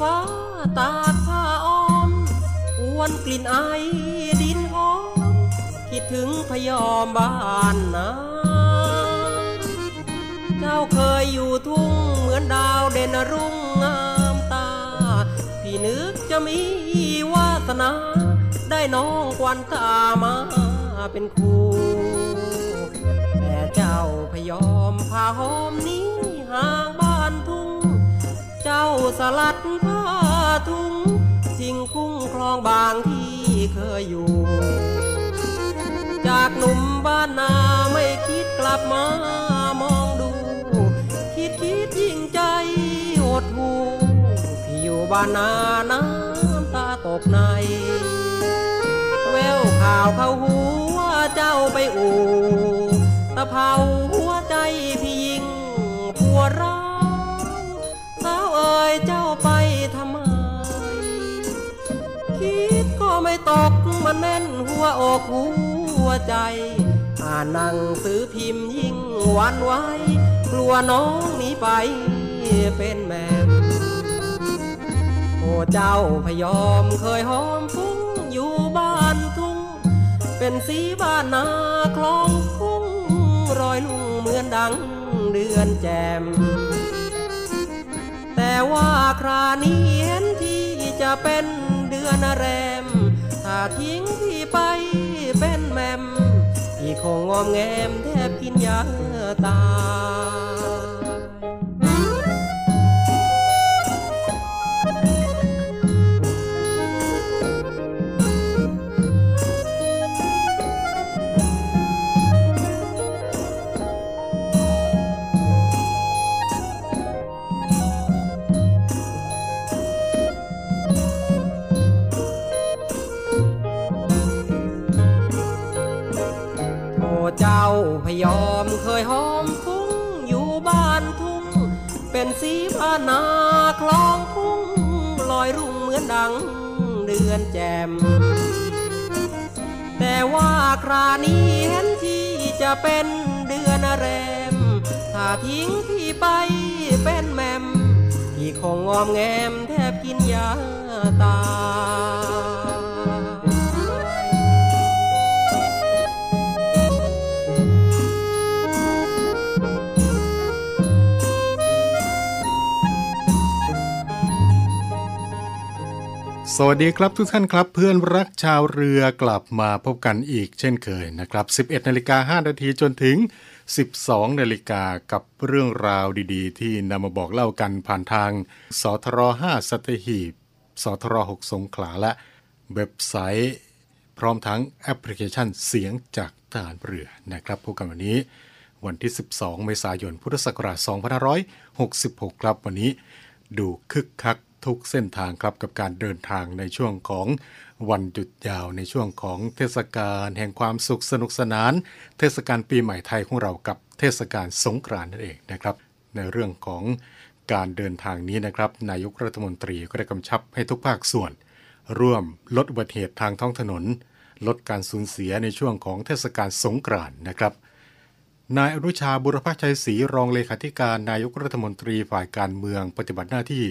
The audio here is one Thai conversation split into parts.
ฟ้าตากผ้าอ้อมอวนกลิ่นไอดินหอมคิดถึงพยอมบ้านนาเจ้าเคยอยู่ทุ่งเหมือนดาวเด่นรุ่งงามตา พี่นึกจะมีวาสนา ได้น้องควันตามาเป็นครูแต่เจ้าพยอมพาหอมนี้ห่าง สลัดผ้าทุ่งทิ้งคุ้งคลองบางที่เคยอยู่ จากหนุ่มบ้านนาไม่คิดกลับมามองดู คิดคิดยิ่งใจหดหูพี่อยู่บ้านนาน้ำตาตกในแววข่าวเข้าหูว่าเจ้าไปอู่ตะเภาหัวใจพี่ยิ่งปวร้า เอ่ยเจ้าไปทำไม คิดก็ไม่ตกมันแน่นหัวอกหัวใจ อ่านหนังสือพิมพ์ยิ่งหวันไหวกลัวน้องหนีไปเป็นแม่โอ้เจ้าพยอมเคยหอมฟุ้งอยู่บ้านทุ่ง เป็นสีบ้านนาคลองคุ้งรอยลุงเหมือนดังเดือนแจม ว่าครานี้เห็นที่จะเป็นเดือนแรม ถ้าทิ้งที่ไปเป็นแมมพี่คงงอมแงมแทบกินยาตา นาคลองพุ่งลอยรุ่งเหมือนดังเดือนแจมแต่ว่าครานี้เห็นที่จะเป็นเดือนแรม ถ้าทิ้งที่ไปเป็นแมม ที่คงงอมแงมแทบกินยาตา สวัสดีครับทุกท่านครับ เพื่อนรักชาวเรือกลับมาพบกันอีกเช่นเคยนะครับ 11นาฬิกา5นาทีจนถึง 12นาฬิกากับเรื่องราวดีๆ ที่นำมาบอกเล่ากันผ่านทางสทร5สัตหีบสทร6สงขลาและเว็บไซต์พร้อมทั้งแอปพลิเคชันเสียงจากทหารเรือนะครับพบกันวันนี้ วันที่ 12 เมษายนพุทธศักราช2566 ครับวันนี้ดูคึกคัก ทุกเส้นทางครับกับการเดินทางในช่วงของวันหยุดยาวในช่วงของเทศกาลแห่งความสุขสนุกสนาน เทศกาลปีใหม่ไทยของเรากับเทศกาลสงกรานต์นั่นเองนะครับ ในเรื่องของการเดินทางนี้นะครับนายกรัฐมนตรีก็ได้กำชับให้ทุกภาคส่วน ร่วมลดอุบัติเหตุทางท้องถนน ลดการสูญเสียในช่วงของเทศกาลสงกรานต์นะครับนายอนุชาบุรพชัยศรีรองเลขาธิการนายกรัฐมนตรีฝ่ายการเมืองปฏิบัติหน้าที่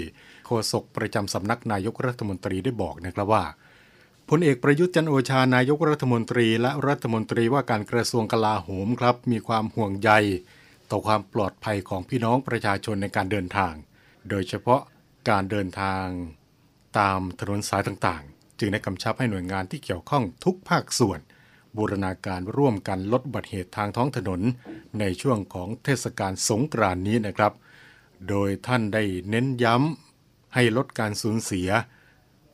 โฆษกประจำสำนักนายกรัฐมนตรีได้บอกนะครับว่าพลเอกประยุทธ์จันโอชานายกรัฐมนตรีและรัฐมนตรีว่าการกระทรวงกลาโหมครับ มีความห่วงใย ต่อความปลอดภัยของพี่น้องประชาชนในการเดินทาง โดยเฉพาะการเดินทาง ตามถนนสายต่างๆ จึงได้กำชับให้หน่วยงานที่เกี่ยวข้องทุกภาคส่วน บูรณาการร่วมกันลดบัติเหตุทางท้องถนน ในช่วงของเทศกาลสงกรานนี้นะครับ โดยท่านได้เน้นย้ำ ให้ลดการสูญเสีย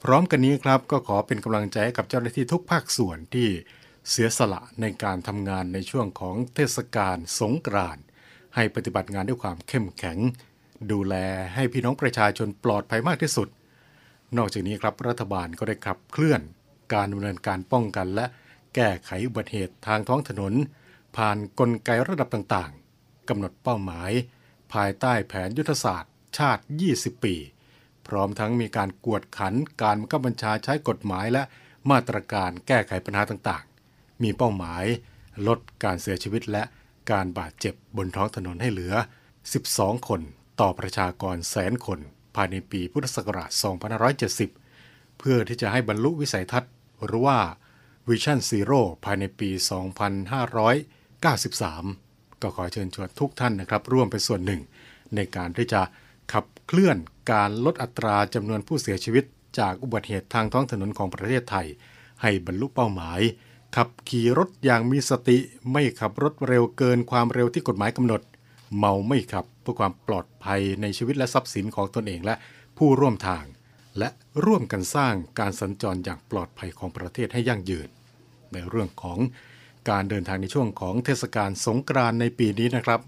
พร้อมกันนี้ครับก็ขอเป็นกำลังใจกับเจ้าหน้าที่ทุกภาคส่วนที่เสียสละในการทำงานในช่วงของเทศกาลสงกรานต์ให้ปฏิบัติงานด้วยความเข้มแข็ง ดูแลให้พี่น้องประชาชนปลอดภัยมากที่สุด นอกจากนี้ครับรัฐบาลก็ได้ขับเคลื่อน การดำเนินการป้องกันและแก้ไขอุบัติเหตุทางท้องถนน ผ่านกลไกระดับต่างๆกำหนดเป้าหมาย ภายใต้แผนยุทธศาสตร์ ชาติ 20 ปี พร้อมทั้งมีการกวดขันการบังคับบัญชาใช้กฎหมายและมาตรการแก้ไขปัญหาต่างๆ มีเป้าหมาย ลดการเสียชีวิตและการบาดเจ็บบนท้องถนนให้เหลือ 12 คนต่อประชากรแสนคน ภายในปีพุทธศักราช 2570 เพื่อที่จะให้บรรลุวิสัยทัศน์หรือว่า Vision Zero ภายในปี 2593 ก็ขอเชิญชวนทุกท่านนะครับ ร่วมเป็นส่วนหนึ่ง ในการที่จะขับเคลื่อน การลดอัตราจำนวนผู้เสียชีวิต จากอุบัติเหตุทางท้องถนนของประเทศไทย ให้บรรลุเป้าหมาย ขับขี่รถอย่างมีสติไม่ขับรถเร็วเกินความเร็วที่กฎหมายกำหนด เมาไม่ขับเพื่อความปลอดภัยในชีวิตและทรัพย์สินของตนเองและผู้ร่วมทาง และร่วมกันสร้างการสัญจรอย่างปลอดภัยของประเทศให้ยั่งยืน ในเรื่องของการเดินทางในช่วงของเทศกาลสงกรานต์ในปีนี้นะครับ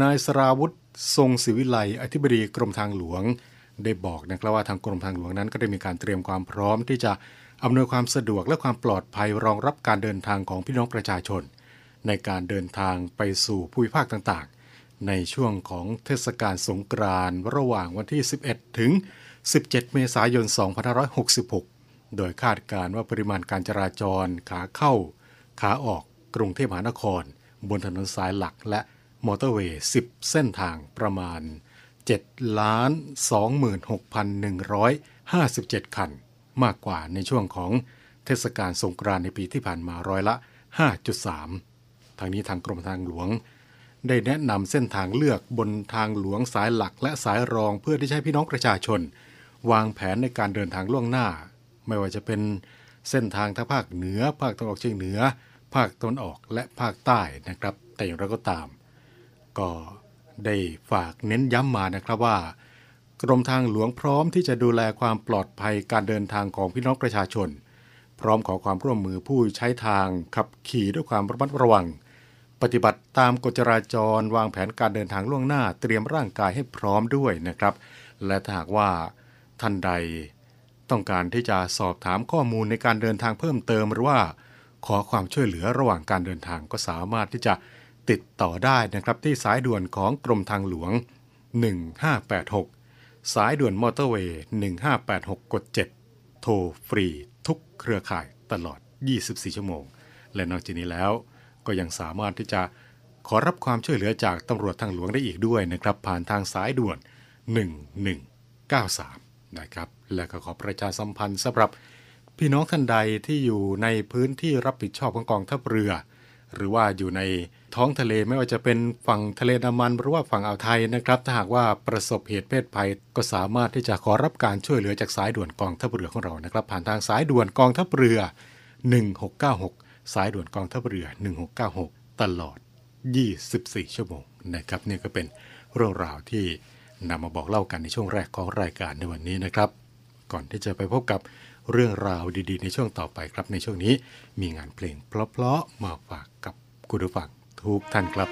นายสราวุธ ทรงศิวิไลอธิบดีกรมทางหลวง ได้บอกนะครับว่าทางกรมทางหลวงนั้น ก็ได้มีการเตรียมความพร้อมที่จะอำนวยความสะดวกและความปลอดภัยรองรับการเดินทางของพี่น้องประชาชน ในการเดินทางไปสู่ภูมิภาคต่างๆ ในช่วงของเทศกาลสงกรานต์ระหว่างวันที่ 11 ถึง 17 เมษายน 2566 โดยคาดการว่าปริมาณการจราจรขาเข้า ขาออกกรุงเทพมหานคร บนถนนสายหลักและ มอเตอร์เวย์10 เส้นทางประมาณ 7 ล้าน 26,157 คัน มากกว่าในช่วงของเทศกาลสงกรานต์ในปีที่ผ่านมาร้อยละ 5.3 ทางนี้ทางกรมทางหลวง ได้แนะนำเส้นทางเลือกบนทางหลวงสายหลักและสายรองเพื่อที่จะให้พี่น้องประชาชน วางแผนในการเดินทางล่วงหน้า ไม่ว่าจะเป็นเส้นทางทางภาคเหนือ ภาคตะวันออกเฉียงเหนือ ภาคตะวันออกและภาคใต้นะครับ แต่อย่างไรก็ตาม ก็ได้ฝากเน้นย้ำมานะครับว่า กรมทางหลวงพร้อมที่จะดูแลความปลอดภัยการเดินทางของพี่น้องประชาชน พร้อมขอความร่วมมือผู้ใช้ทางขับขี่ด้วยความระมัดระวัง ปฏิบัติตามกฎจราจรวางแผนการเดินทางล่วงหน้าเตรียมร่างกายให้พร้อมด้วยนะครับ และถ้าหากว่าท่านใด ต้องการที่จะสอบถามข้อมูลในการเดินทางเพิ่มเติมหรือว่า ขอความช่วยเหลือระหว่างการเดินทางก็สามารถที่จะ ติดต่อได้นะครับที่สายด่วนของกรมทางหลวง 1586 สายด่วนมอเตอร์เวย์ 1586 กด 7 โทรฟรีทุกเครือข่ายตลอด 24 ชั่วโมง และนอกจากนี้แล้วก็ยังสามารถที่จะขอรับความช่วยเหลือจากตำรวจทางหลวงได้อีกด้วยนะครับ ผ่านทางสายด่วน 1193 นะครับ และก็ขอประชาสัมพันธ์สำหรับพี่น้องท่านใดที่อยู่ในพื้นที่รับผิดชอบของกองทัพเรือ หรือว่าอยู่ในท้องทะเลไม่ว่าจะเป็นฝั่งทะเลน้ำมัน หรือว่าฝั่งอ่าวไทยนะครับ ถ้าหากว่าประสบเหตุเพศภัย ก็สามารถที่จะขอรับการช่วยเหลือจากสายด่วนกองทัพเรือของเรานะครับ ผ่านทางสายด่วนกองทัพเรือ 1696 สายด่วนกองทัพเรือ 1696 ตลอด 24 ชั่วโมงนะครับนี่ก็เป็นเรื่องราวที่นำมาบอกเล่ากันในช่วงแรกของรายการในวันนี้นะครับ ก่อนที่จะไปพบกับ เรื่องราวดีๆ ในช่วงต่อไปครับในช่วงนี้ มีงานเพลงเพลาะๆมาฝากกับคุณผู้ฟังทุกท่านครับ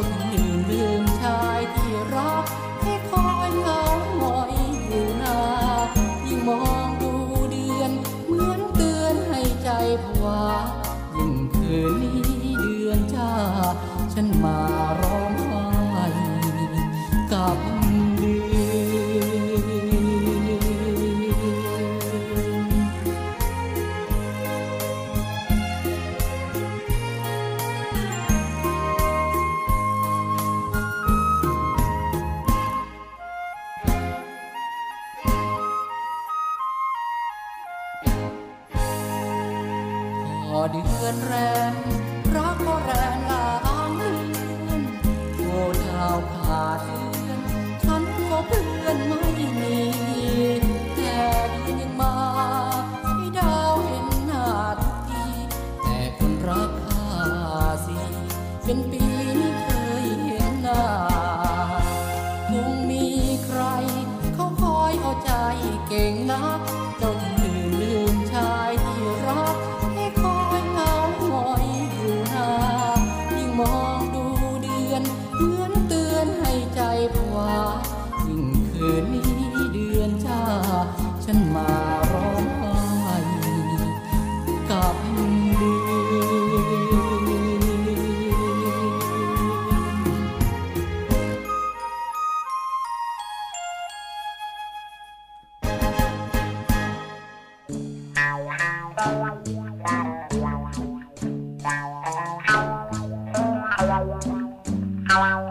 กเ Wow.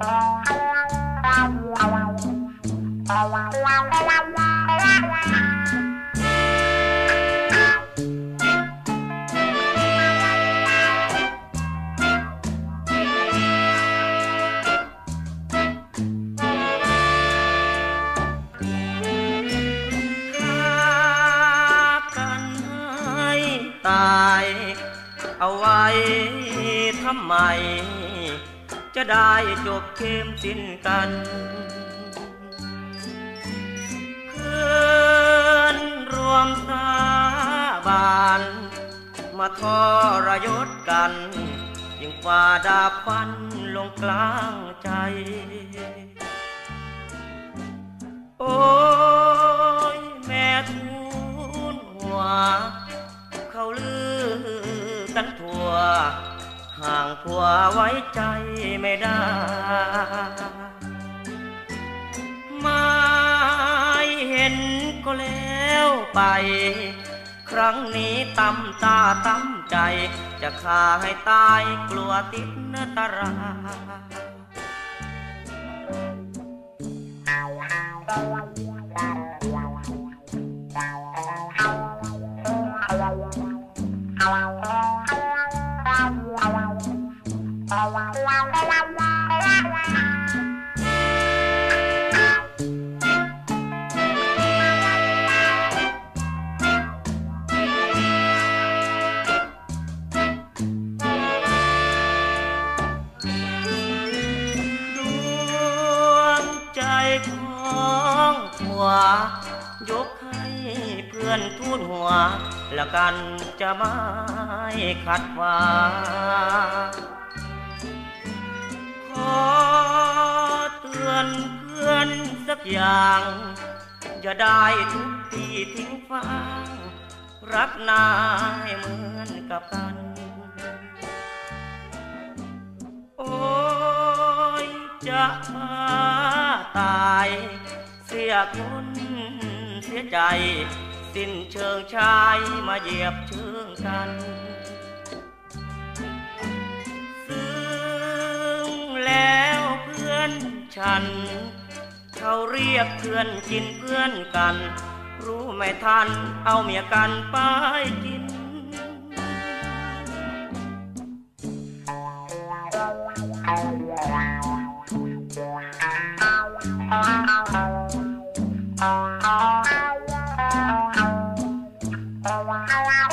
จะได้จบเข็มสิ้นกันคืนรวมสาบาน มาทรยศกัน ยิ่งฝ่าดาบฟันลงกลางใจ โอ้ยแม่ทูลหัว เขาลือกันทั่ว ห่างผัวไว้ใจไม่ได้ ไม่เห็นก็แล้วไป ครั้งนี้ตำตาตำใจ จะฆ่าให้ตายกลัวติดนตรา ยดวงใจของผัวยกให้เพื่อนทูลหัวแล้วกันจะไม่ขัดว่า เตือนเพื่อนสักอย่าง อย่าได้ทุกทีทิ้งฟ้าง รักนายเหมือนกับกัน โอ้ยจะมาตาย เสียคนเสียใจ สิ้นเชิงชายมาเหยียบเชิงกัน แล้วเพื่อนฉัน เขาเรียกเพื่อนกินเพื่อนกัน รู้ไม่ทันเอาเมียกันไปกินด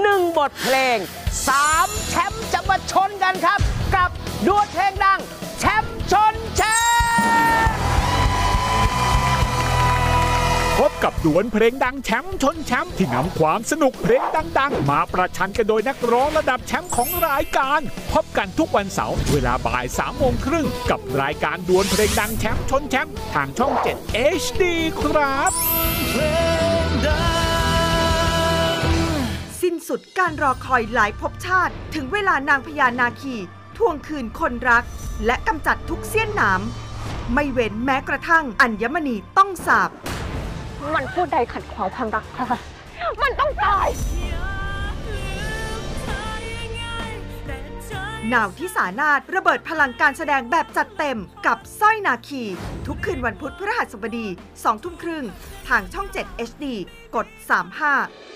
หนึ่งบทเพลงสามแชมป์จะมาชนกันครับ กับดวลเพลงดัง แชมป์ชนแชมป์พบกับดวลเพลงดังแชมป์ชนแชมป์ที่นำความสนุกเพลงดัง ๆ มาประชันกันโดยนักร้องระดับแชมป์ของรายการ พบกันทุกวันเสาร์เวลาบ่าย3ามโมงครึ่งกับรายการดวลเพลงดังแชมป์ชนแชมป์ทางช่อง 7 HD ครับ สิ้นสุดการรอคอยหลายภพชาติ ถึงเวลานางพญานาคีทวงคืนคนรัก และกำจัดทุกเสี้ยนหนามไม่เว้นแม้กระทั่งอัญมณีต้องสาบ มันพูดใดขัดขวางความรักค่ะ มันต้องตาย หนาวที่สานาฏระเบิดพลังการแสดงแบบจัดเต็มกับสร้อยนาคี ทุกคืนวันพุธพฤหัสบดี2ทุ่มครึ่งทางช่อง 7 HD กด 35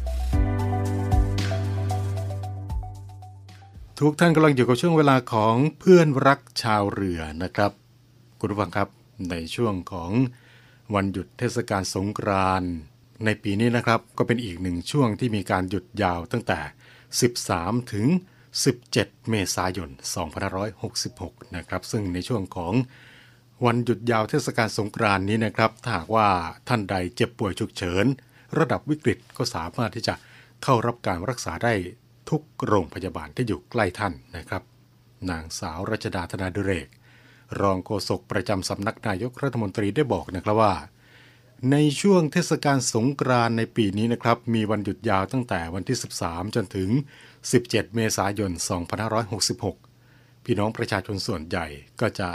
ทุกท่านกำลังอยู่กับช่วงเวลาของเพื่อนรักชาวเรือนะครับ คุณผู้ฟังครับในช่วงของวันหยุดเทศกาลสงกรานต์ในปีนี้นะครับก็เป็นอีกหนึ่งช่วงที่มีการหยุดยาวตั้งแต่ 13 ถึง 17 เมษายน 2566 นะครับ ซึ่งในช่วงของวันหยุดยาวเทศกาลสงกรานต์นี้นะครับถ้าหากว่าท่านใดเจ็บป่วยฉุกเฉิน ระดับวิกฤตก็สามารถที่จะเข้ารับการรักษาได้ ทุกโรงพยาบาลที่อยู่ใกล้ท่านนะครับ นางสาวรัชดาธนาดุเรก รองโฆษกประจำสำนักนายกรัฐมนตรีได้บอกนะครับว่า ในช่วงเทศกาลสงกรานในปีนี้นะครับ มีวันหยุดยาวตั้งแต่วันที่ 13 จนถึง 17 เมษายน 2566 พี่น้องประชาชนส่วนใหญ่ก็จะ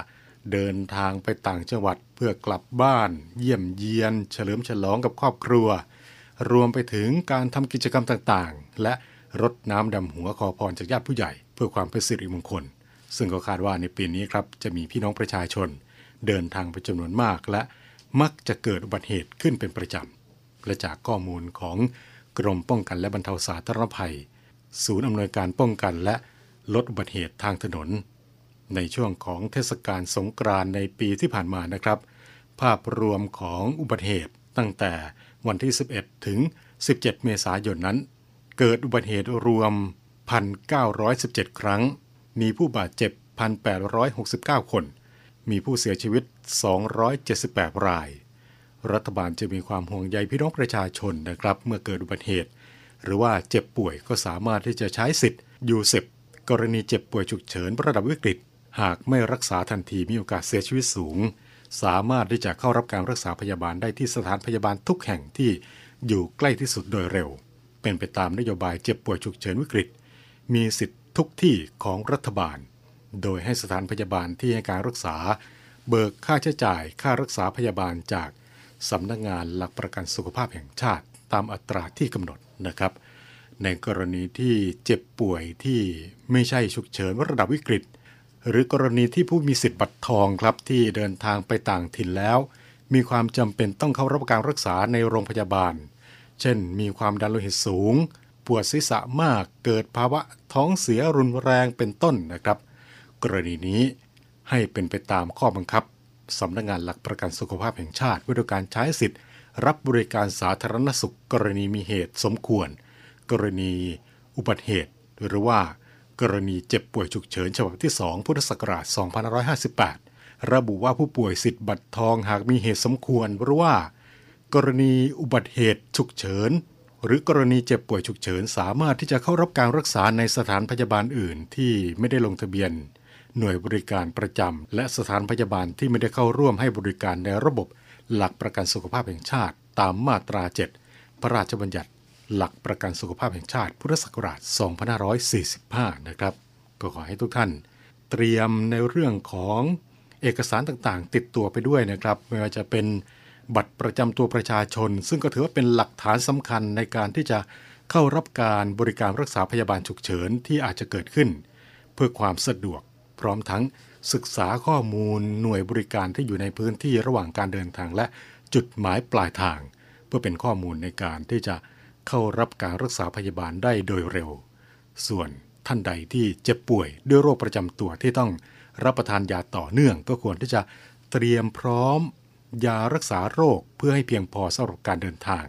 เดินทางไปต่างจังหวัดเพื่อกลับบ้าน เยี่ยมเยียน เฉลิมฉลองกับครอบครัว รวมไปถึงการทำกิจกรรมต่างๆ และ รดน้ำดำหัวขอพรจากญาติผู้ใหญ่ เพื่อความเป็นสิริมงคล ซึ่งก็คาดว่าในปีนี้ครับจะมีพี่น้องประชาชน เดินทางไปจำนวนมากและมักจะเกิดอุบัติเหตุขึ้นเป็นประจำและจากข้อมูลของกรมป้องกันและบรรเทาสาธารณภัย ศูนย์อำนวยการป้องกันและลดอุบัติเหตุทางถนน ในช่วงของเทศกาลสงกรานในปีที่ผ่านมานะครับ ภาพรวมของอุบัติเหตุตั้งแต่วันที่ 11 ถึง 17 เมษายนนั้น เกิดอุบัติเหตุรวม 1,917 ครั้ง มีผู้บาดเจ็บ 1,869 คน มีผู้เสียชีวิต 278 ราย รัฐบาลจะมีความห่วงใยพี่น้องประชาชนนะครับ เมื่อเกิดอุบัติเหตุ หรือว่าเจ็บป่วยก็สามารถที่จะใช้สิทธิ์ยูเซปกรณีเจ็บป่วยฉุกเฉินระดับวิกฤต หากไม่รักษาทันทีมีโอกาสเสียชีวิตสูง สามารถที่จะเข้ารับการรักษาพยาบาลได้ที่สถานพยาบาลทุกแห่งที่อยู่ใกล้ที่สุดโดยเร็ว เป็นไปตามนโยบายเจ็บป่วยฉุกเฉินวิกฤต มีสิทธิทุกที่ของรัฐบาล โดยให้สถานพยาบาลที่ให้การรักษา เบิกค่าใช้จ่ายค่ารักษาพยาบาลจากสำนักงานหลักประกันสุขภาพแห่งชาติ ตามอัตราที่กำหนดนะครับ ในกรณีที่เจ็บป่วยที่ไม่ใช่ฉุกเฉินระดับวิกฤต หรือกรณีที่ผู้มีสิทธิ์บัตรทองครับที่เดินทางไปต่างถิ่นแล้ว มีความจำเป็นต้องเข้ารับการรักษาในโรงพยาบาล เช่น มีความดันโลหิตสูง ปวดศีรษะมากเกิดภาวะท้องเสียรุนแรงเป็นต้นนะครับ กรณีนี้ให้เป็นไปตามข้อบังคับสำนักงงานหลักประกันสุขภาพแห่งชาติว่าด้วยการใช้สิทธิ์ รับบริการสาธารณสุข กรณีมีเหตุสมควร กรณีอุบัติเหตุ หรือว่า กรณีเจ็บป่วยฉุกเฉินฉบับที่ 2 พุทธศักราช 2558 ระบุว่าผู้ป่วยสิทธิ์บัตรทองหากมีเหตุสมควรหรือว่า กรณีอุบัติเหตุฉุกเฉิน หรือกรณีเจ็บป่วยฉุกเฉิน สามารถที่จะเข้ารับการรักษาในสถานพยาบาลอื่น ที่ไม่ได้ลงทะเบียน หน่วยบริการประจำและสถานพยาบาลที่ไม่ได้เข้าร่วมให้บริการในระบบ หลักประกันสุขภาพแห่งชาติ ตามมาตรา 7 พระราชบัญญัติ หลักประกันสุขภาพแห่งชาติ พุทธศักราช 2545 นะครับ ก็ขอให้ทุกท่าน เตรียมในเรื่องของเอกสารต่างๆ ติดตัวไปด้วยนะครับ ไม่ว่าจะเป็น บัตรประจำตัวประชาชน ซึ่งก็ถือว่าเป็นหลักฐานสำคัญในการที่จะเข้ารับการบริการรักษาพยาบาลฉุกเฉินที่อาจจะเกิดขึ้น เพื่อความสะดวก พร้อมทั้งศึกษาข้อมูลหน่วยบริการที่อยู่ในพื้นที่ระหว่างการเดินทางและจุดหมายปลายทาง เพื่อเป็นข้อมูลในการที่จะเข้ารับการรักษาพยาบาลได้โดยเร็ว ส่วนท่านใดที่เจ็บป่วยด้วยโรคประจำตัวที่ต้องรับประทานยาต่อเนื่องก็ควรที่จะเตรียมพร้อม ยารักษาโรคเพื่อให้เพียงพอสำหรับการเดินทาง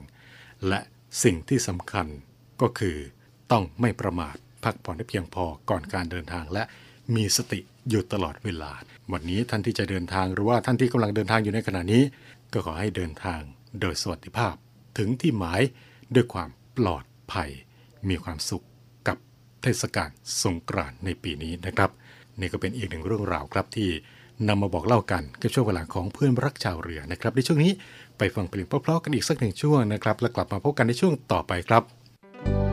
และสิ่งที่สำคัญก็คือต้องไม่ประมาทพักผ่อนให้เพียงพอก่อนการเดินทางและมีสติอยู่ตลอดเวลา วันนี้ท่านที่จะเดินทางหรือว่าท่านที่กำลังเดินทางอยู่ในขณะนี้ ก็ขอให้เดินทางโดยสวัสดิภาพ ถึงที่หมายด้วยความปลอดภัย มีความสุขกับเทศกาลสงกรานต์ในปีนี้นะครับ นี่ก็เป็นอีกหนึ่งเรื่องราวครับที่ นำมาบอกเล่ากันกับช่วงเวลาของเพื่อนรักชาวเรือนะครับ ในช่วงนี้ไปฟังเพลงเพราะๆกันอีกสักหนึ่งช่วงนะครับ แล้วกลับมาพบกันในช่วงต่อไปครับ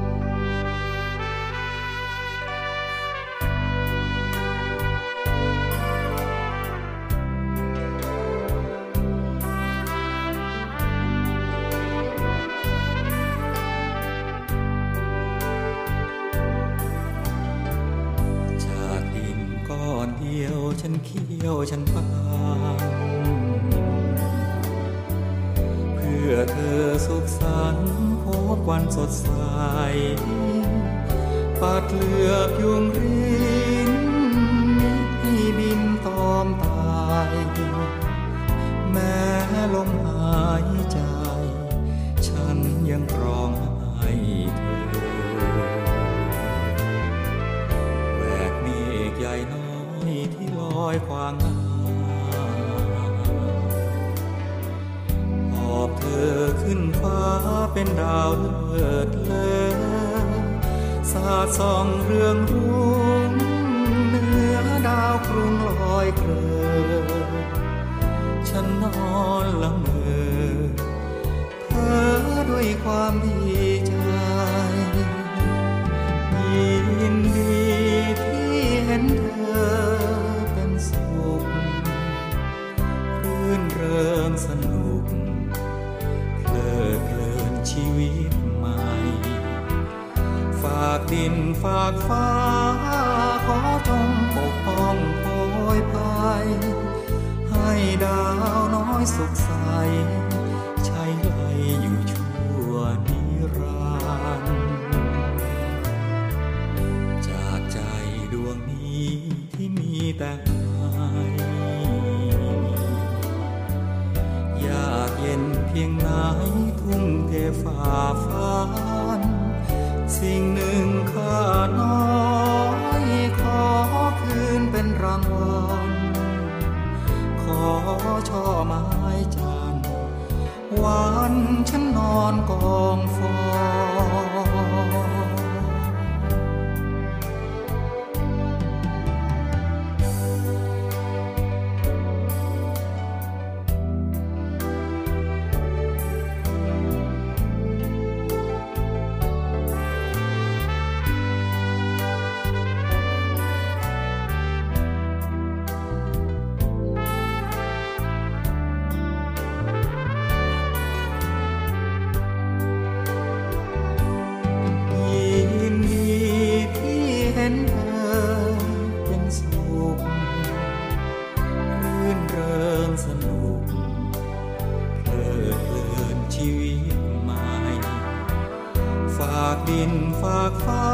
ากดินฝากฟ้า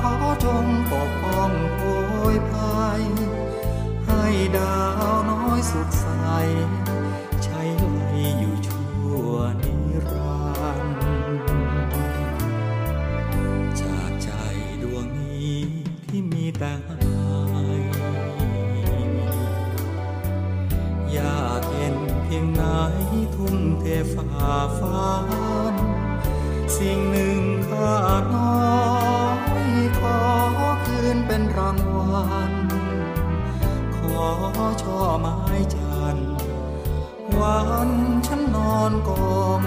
ขอจงปกป้องโอยภัย ให้ดาวน้อยสุขใส ใช้ไหลอยู่ชั่วนิรันจากใจดวงนี้ที่มีแต่ยากเห็นเพียงไหนทุ่มเทฝ่าฟ้า สิ่งหนึ่งอาจน้อยขอคืนเป็นรางวัล ขอช่อไม้จันวันฉันนอนกอง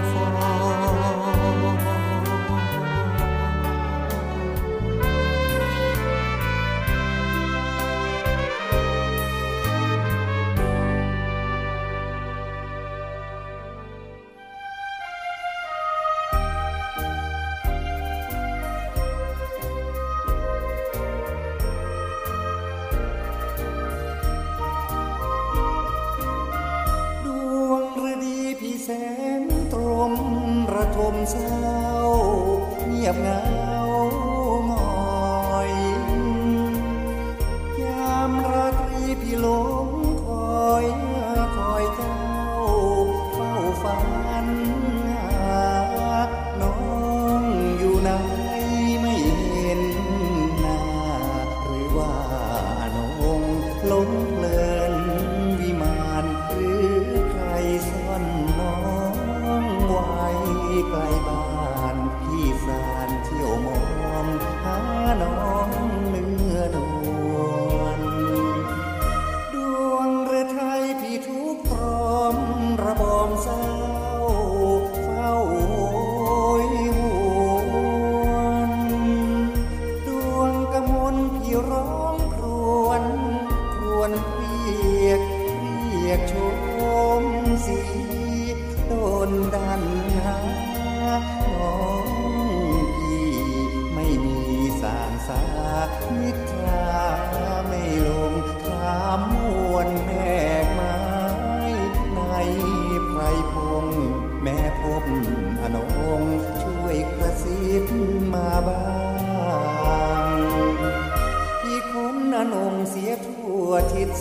สานเที่ยวมองหาน้อง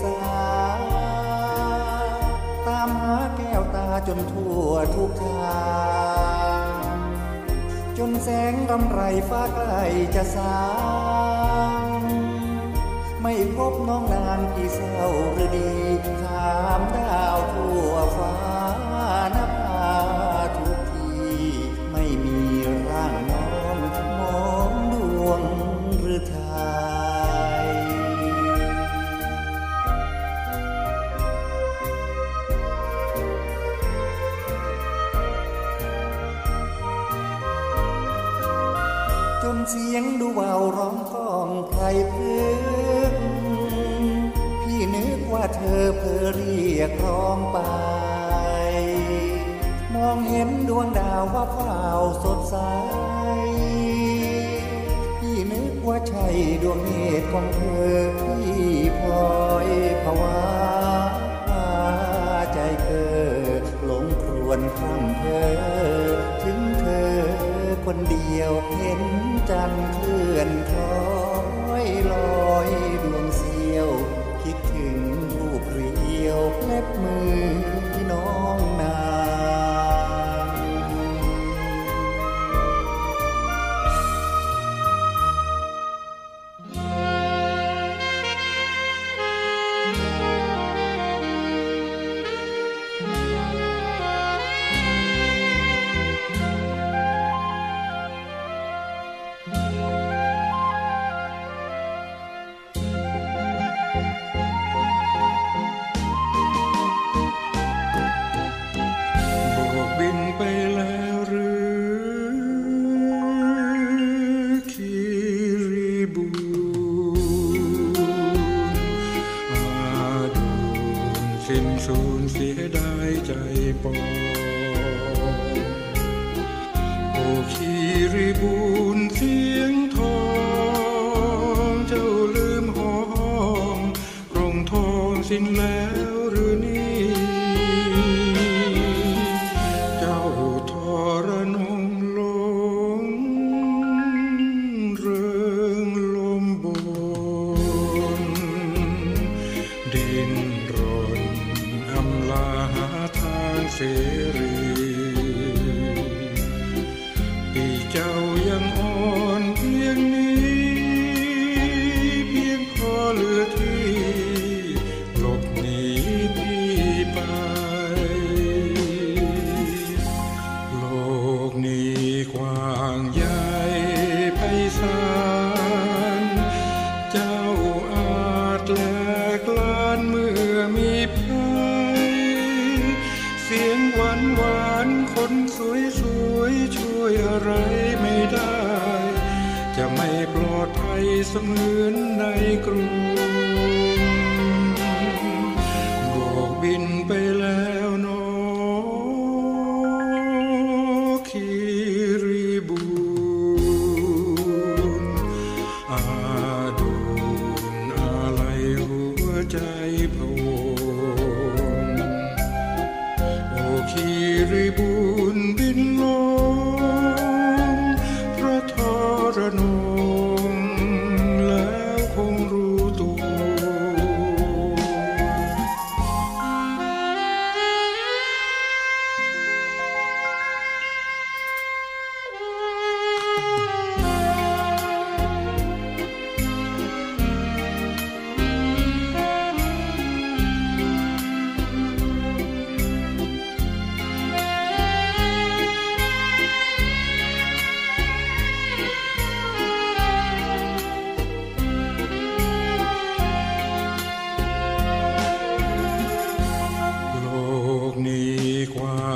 สา ตามหาแก้วตาจนทั่วทุกทาง จนแสงรำไรฟ้าไกลจะสาง ไม่พบน้องนานที่เศร้าหรือดีถามได้ ว่าเปล่าสดใส พี่นึกว่าใช่ดวงเนตรของเธอ พี่พลอยภาวะใจเธอหลงครวนข้ามเธอ ถึงเธอคนเดียวเห็นจันเคลื่อนคลอยลอย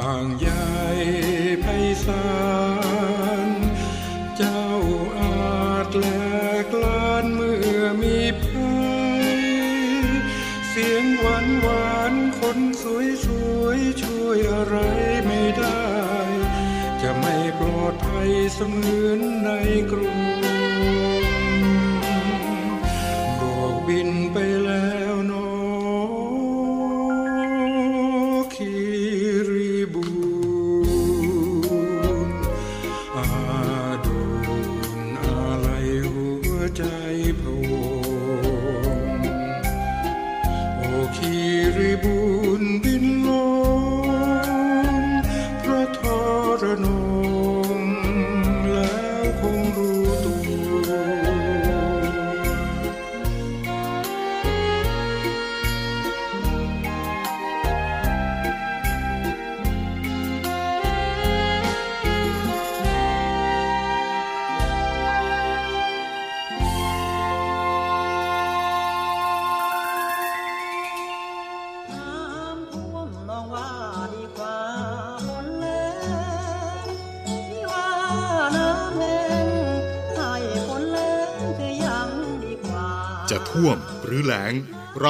างใหญ่ไพศาลเจ้าอาจแหลกลานเมื่อมีภัยเสียงหวานหวานคนสวยสวยช่วยอะไรไม่ได้ จะไม่ปลอดภัยเสมือนในกรุง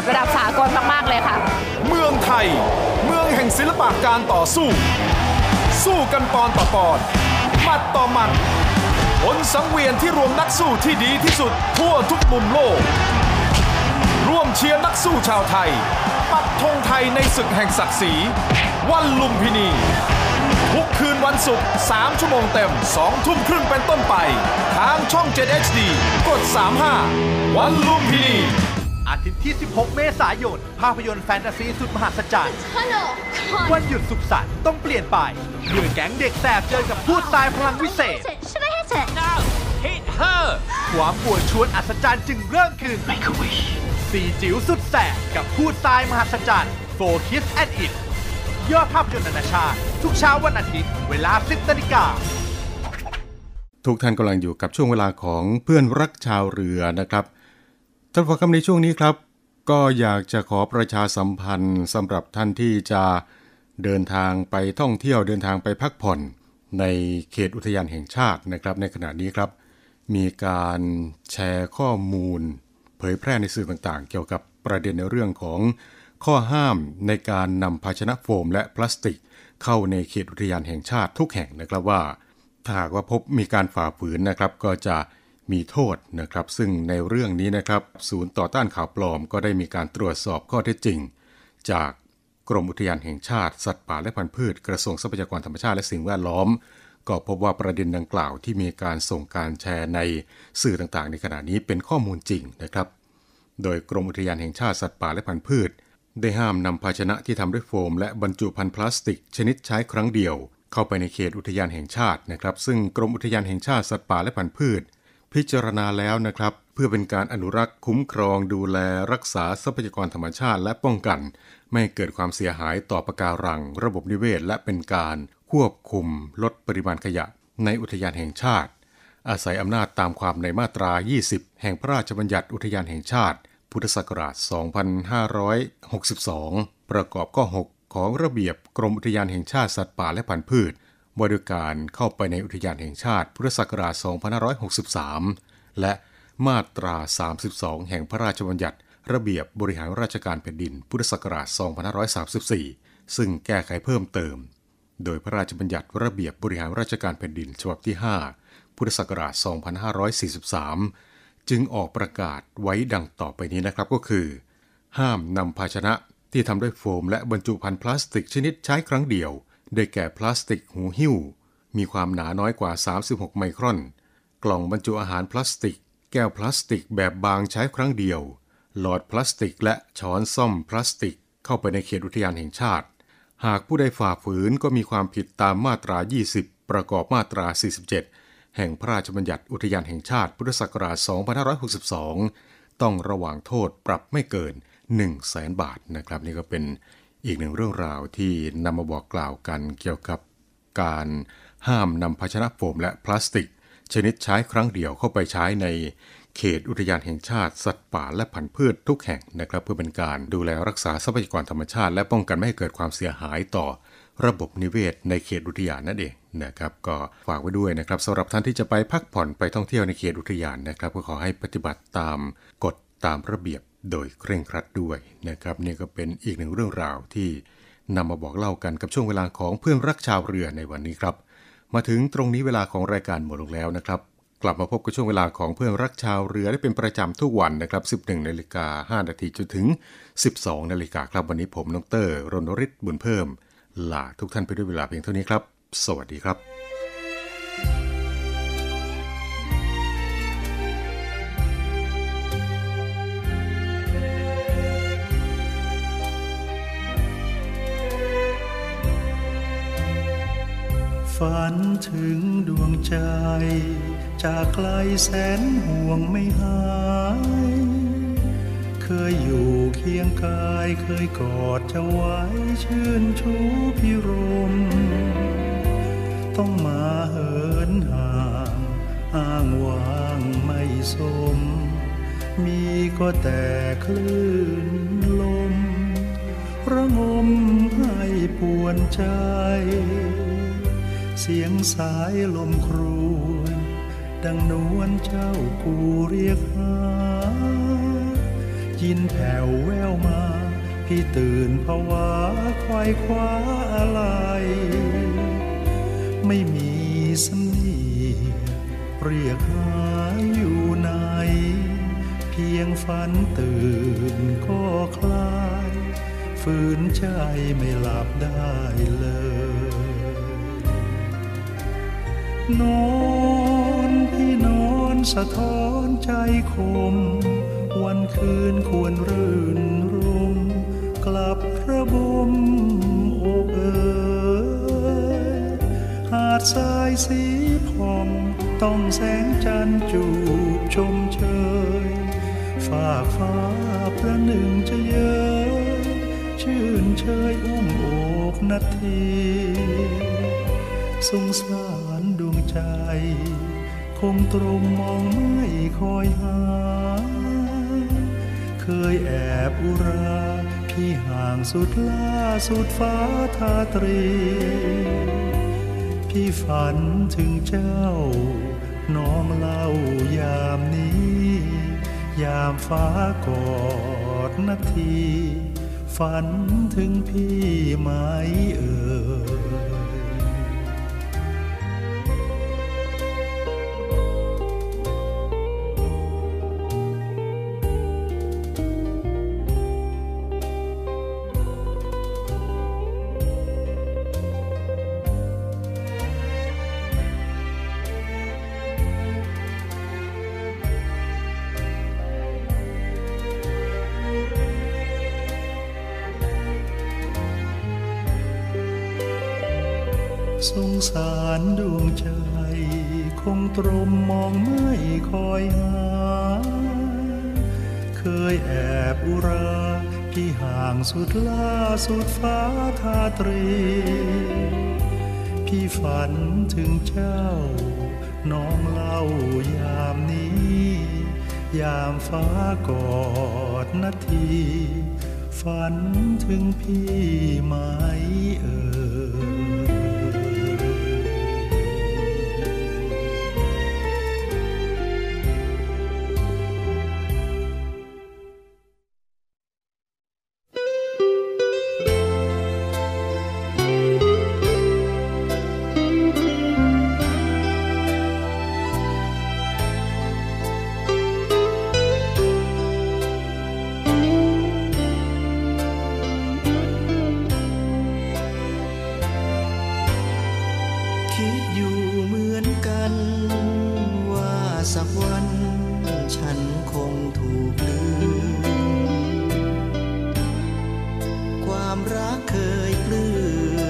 แบบระดับสากลมาก ๆ เลยค่ะ เมืองไทย เมืองแห่งศิลปะการต่อสู้ สู้กันปอนต่อปอนหมัดต่อหมัดผลสังเวียนที่รวมนักสู้ที่ดีที่สุดทั่วทุกมุมโลก ร่วมเชียร์นักสู้ชาวไทย ปักธงไทยในศึกแห่งศักดิ์ศรี วันลุมพินี ทุกคืนวันศุกร์ 3 ชั่วโมงเต็ม 2 ทุ่มครึ่งเป็นต้นไป ทางช่อง 7 HD กด 35 วันลุมพินี อาทิตย์ที่ 16 เมษายน ภาพยนตร์แฟนตาซีสุดมหัศจรรย์ วันหยุดสุขสันต์ต้องเปลี่ยนไปเมื่อแก๊งเด็กแสบเจอกับพูดทรายพลังวิเศษ Hit her ความปวดชวนอัศจรรย์จึงเริ่มขึ้น สี่จิ๋วสุดแสบกับพูดทรายมหัศจรรย์ For Kiss and It ยอดภาพยนตร์นานาชาติ ทุกเช้าวันอาทิตย์ เวลา 10นาฬิกาทุกท่านกำลังอยู่กับช่วงเวลาของเพื่อนรักชาวเรือนะครับ ท่านผู้ฟังในช่วงนี้ครับ ก็อยากจะขอประชาสัมพันธ์สำหรับท่านที่จะเดินทางไปท่องเที่ยวเดินทางไปพักผ่อนในเขตอุทยานแห่งชาตินะครับ ในขณะนี้ครับ มีการแชร์ข้อมูล เผยแพร่ในสื่อต่างๆ เกี่ยวกับประเด็นในเรื่องของข้อห้ามในการนำภาชนะโฟมและพลาสติก เข้าในเขตอุทยานแห่งชาติทุกแห่งนะครับว่าถ้าหากว่าพบมีการฝ่าฝืนนะครับ ก็จะ มีโทษนะครับ ซึ่งในเรื่องนี้นะครับ ศูนย์ต่อต้านข่าวปลอมก็ได้มีการตรวจสอบข้อเท็จจริง จากกรมอุทยานแห่งชาติ สัตว์ป่าและพันธุ์พืช กระทรวงทรัพยากรธรรมชาติและสิ่งแวดล้อม ก็พบว่าประเด็นดังกล่าวที่มีการส่งการแชร์ในสื่อต่างๆ ในขณะนี้เป็นข้อมูลจริงนะครับ โดยกรมอุทยานแห่งชาติสัตว์ป่าและพันธุ์พืช ได้ห้ามนำภาชนะที่ทำด้วยโฟม และบรรจุภัณฑ์พลาสติก ชนิดใช้ครั้งเดียว เข้าไปในเขตอุทยานแห่งชาตินะครับ ซึ่งกรมอุทยานแห่งชาติสัตว์ป่าและพันธุ์พืช พิจารณาแล้วนะครับ เพื่อเป็นการอนุรักษ์คุ้มครองดูแลรักษาทรัพยากรธรรมชาติและป้องกัน ไม่ให้เกิดความเสียหายต่อปะการัง ระบบนิเวศ และเป็นการควบคุมลดปริมาณขยะ ในอุทยานแห่งชาติ อาศัยอำนาจตามความในมาตรา 20 แห่งพระราชบัญญัติอุทยานแห่งชาติ พุทธศักราช 2562 ประกอบข้อ 6 ของระเบียบกรมอุทยานแห่งชาติสัตว์ป่าและพันธุ์พืช บริการเข้าไปในอุทยานแห่งชาติพุทธศักราช 2563 และมาตรา 32 แห่งพระราชบัญญัติ ระเบียบบริหารราชการแผ่นดิน พุทธศักราช 2534 ซึ่งแก้ไขเพิ่มเติม โดยพระราชบัญญัติระเบียบบริหารราชการแผ่นดินฉบับที่ 5 พุทธศักราช 2543 จึงออกประกาศไว้ดังต่อไปนี้นะครับก็คือ ห้ามนำภาชนะที่ทำด้วยโฟมและบรรจุภัณฑ์พลาสติกชนิดใช้ครั้งเดียว ได้แก่พลาสติกหูหิ้ว มีความหนาน้อยกว่า 36 ไมครอน กล่องบรรจุอาหารพลาสติก แก้วพลาสติกแบบบางใช้ครั้งเดียว หลอดพลาสติกและช้อนซ่อมพลาสติก เข้าไปในเขตอุทยานแห่งชาติ หากผู้ใดฝ่าฝืนก็มีความผิดตามมาตรา 20 ประกอบมาตรา 47 แห่งพระราชบัญญัติอุทยานแห่งชาติพุทธศักราช 2562 ต้องระหว่างโทษปรับไม่เกิน 1 0 0 0 0แสนบาทนะครับนี่ก็เป็น อีกหนึ่งเรื่องราวที่นำมาบอกกล่าวกันเกี่ยวกับการห้ามนำภาชนะโฟมและพลาสติก ชนิดใช้ครั้งเดียวเข้าไปใช้ในเขตอุทยานแห่งชาติ สัตว์ป่าและพันธุ์พืชทุกแห่งนะครับเพื่อเป็นการดูแลรักษาทรัพยากรธรรมชาติ และป้องกันไม่ให้เกิดความเสียหายต่อระบบนิเวศในเขตอุทยานนั่นเองนะครับก็ฝากไว้ด้วยนะครับสำหรับท่านที่จะไปพักผ่อนไปท่องเที่ยวในเขตอุทยานนะครับก็ขอให้ปฏิบัติตามกฎตามระเบียบ โดยเคร่งครัดด้วยนะครับนี่ก็เป็นอีกหนึ่งเรื่องราวที่นำมาบอกเล่ากันกับช่วงเวลาของเพื่อนรักชาวเรือในวันนี้ครับ มาถึงตรงนี้เวลาของรายการหมดลงแล้วนะครับ กลับมาพบกับช่วงเวลาของเพื่อนรักชาวเรือได้เป็นประจำทุกวันนะครับ 11นาฬิกา5นาทีจนถึง 12นาฬิกาครับวันนี้ผมน้องเตอร์รณฤทธิ์บุญเพิ่มลาทุกท่านไปด้วยเวลาเพียงเท่านี้ครับ สวัสดีครับ ฝันถึงดวงใจ จากไกลแสนห่วงไม่หาย เคยอยู่เคียงกายเคยกอดจะไว้ชื่นชูพิรม ต้องมาเหินห่างอ้างว้างไม่สม มีก็แต่คลื่นลม ระงมให้ปวนใจ เสียงสายลมครวญดังนวลเจ้ากูเรียกหา ยินแผ่วแววมา พี่ตื่นภาวะควายคว้าอะไร ไม่มีสำเนียเรียกหาอยู่ไหน เพียงฝันตื่นก็คลาย ฝืนใจไม่หลับได้เลย นอนพี่นอนสะท้อนใจคม วันคืนควรรื่นรมกลับระบมอกเอยหาดทรายสีผ่องต้องแสงจันทร์จูบชมเชยฝากฟ้าประหนึ่งจะเย้ยชื่นเชยอุ้มอกนาทีสงสาร จ คงตรงมองไม่คอยหา เคยแอบอุราพี่ห่างสุดล่าสุดฟ้าทาตรี พี่ฝันถึงเจ้า น้องเล่ายามนี้ ยามฟ้ากอดนาที ฝันถึงพี่ไหมเอ่ย ตรมมองไม่คอยหา เคยแอบอุราที่ห่างสุดล่าสุดฟ้าทาตรี พี่ฝันถึงเจ้า น้องเล่ายามนี้ ยามฟ้ากอดนาที ฝันถึงพี่ไหมเอ่ย ดอยู่เหมือนกัน ว่าสักวันฉันคงถูกลืม ความรักเคยปลื้ม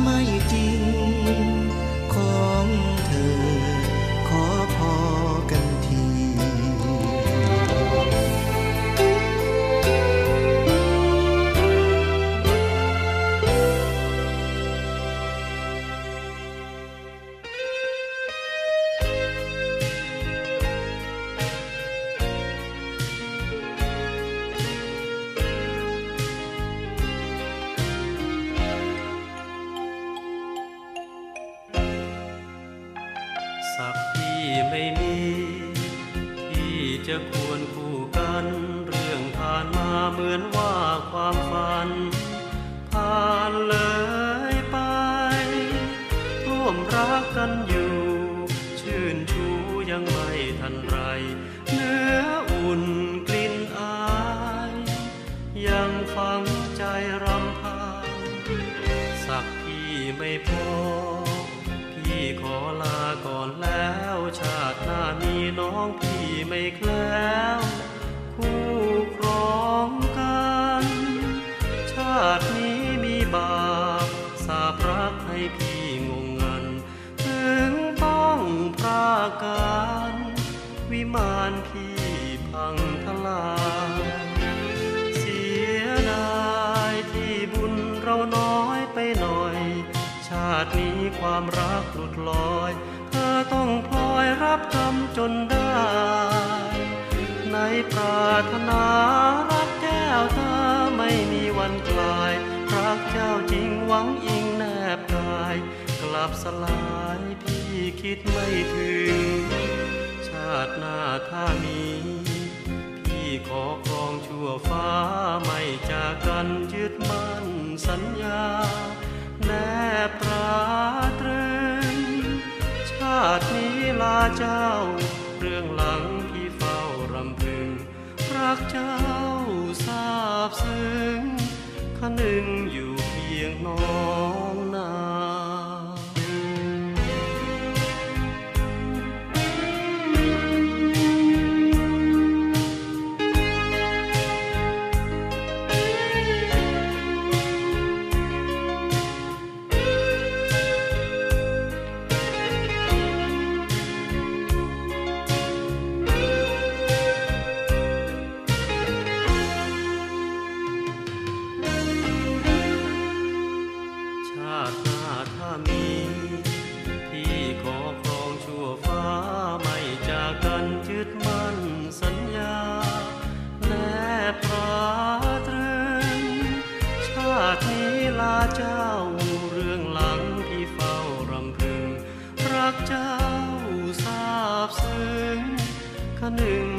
吗？一定。 รับกรรมจนได้ ในปรารถนารักแก้วเธอไม่มีวันกลาย รักเจ้าจริงหวังอิงแนบกาย กลับสลายพี่คิดไม่ถึง ชาติหน้าถ้ามี พี่ขอครองชั่วฟ้าไม่จากกันยึดมั่นสัญญา แนบตราตรึง ตินี้ลาเจ้า เรื่องหลังพี่เฝ้ารำพึง รักเจ้าทราบซึ้งคนึงอยู่เพียงน้องา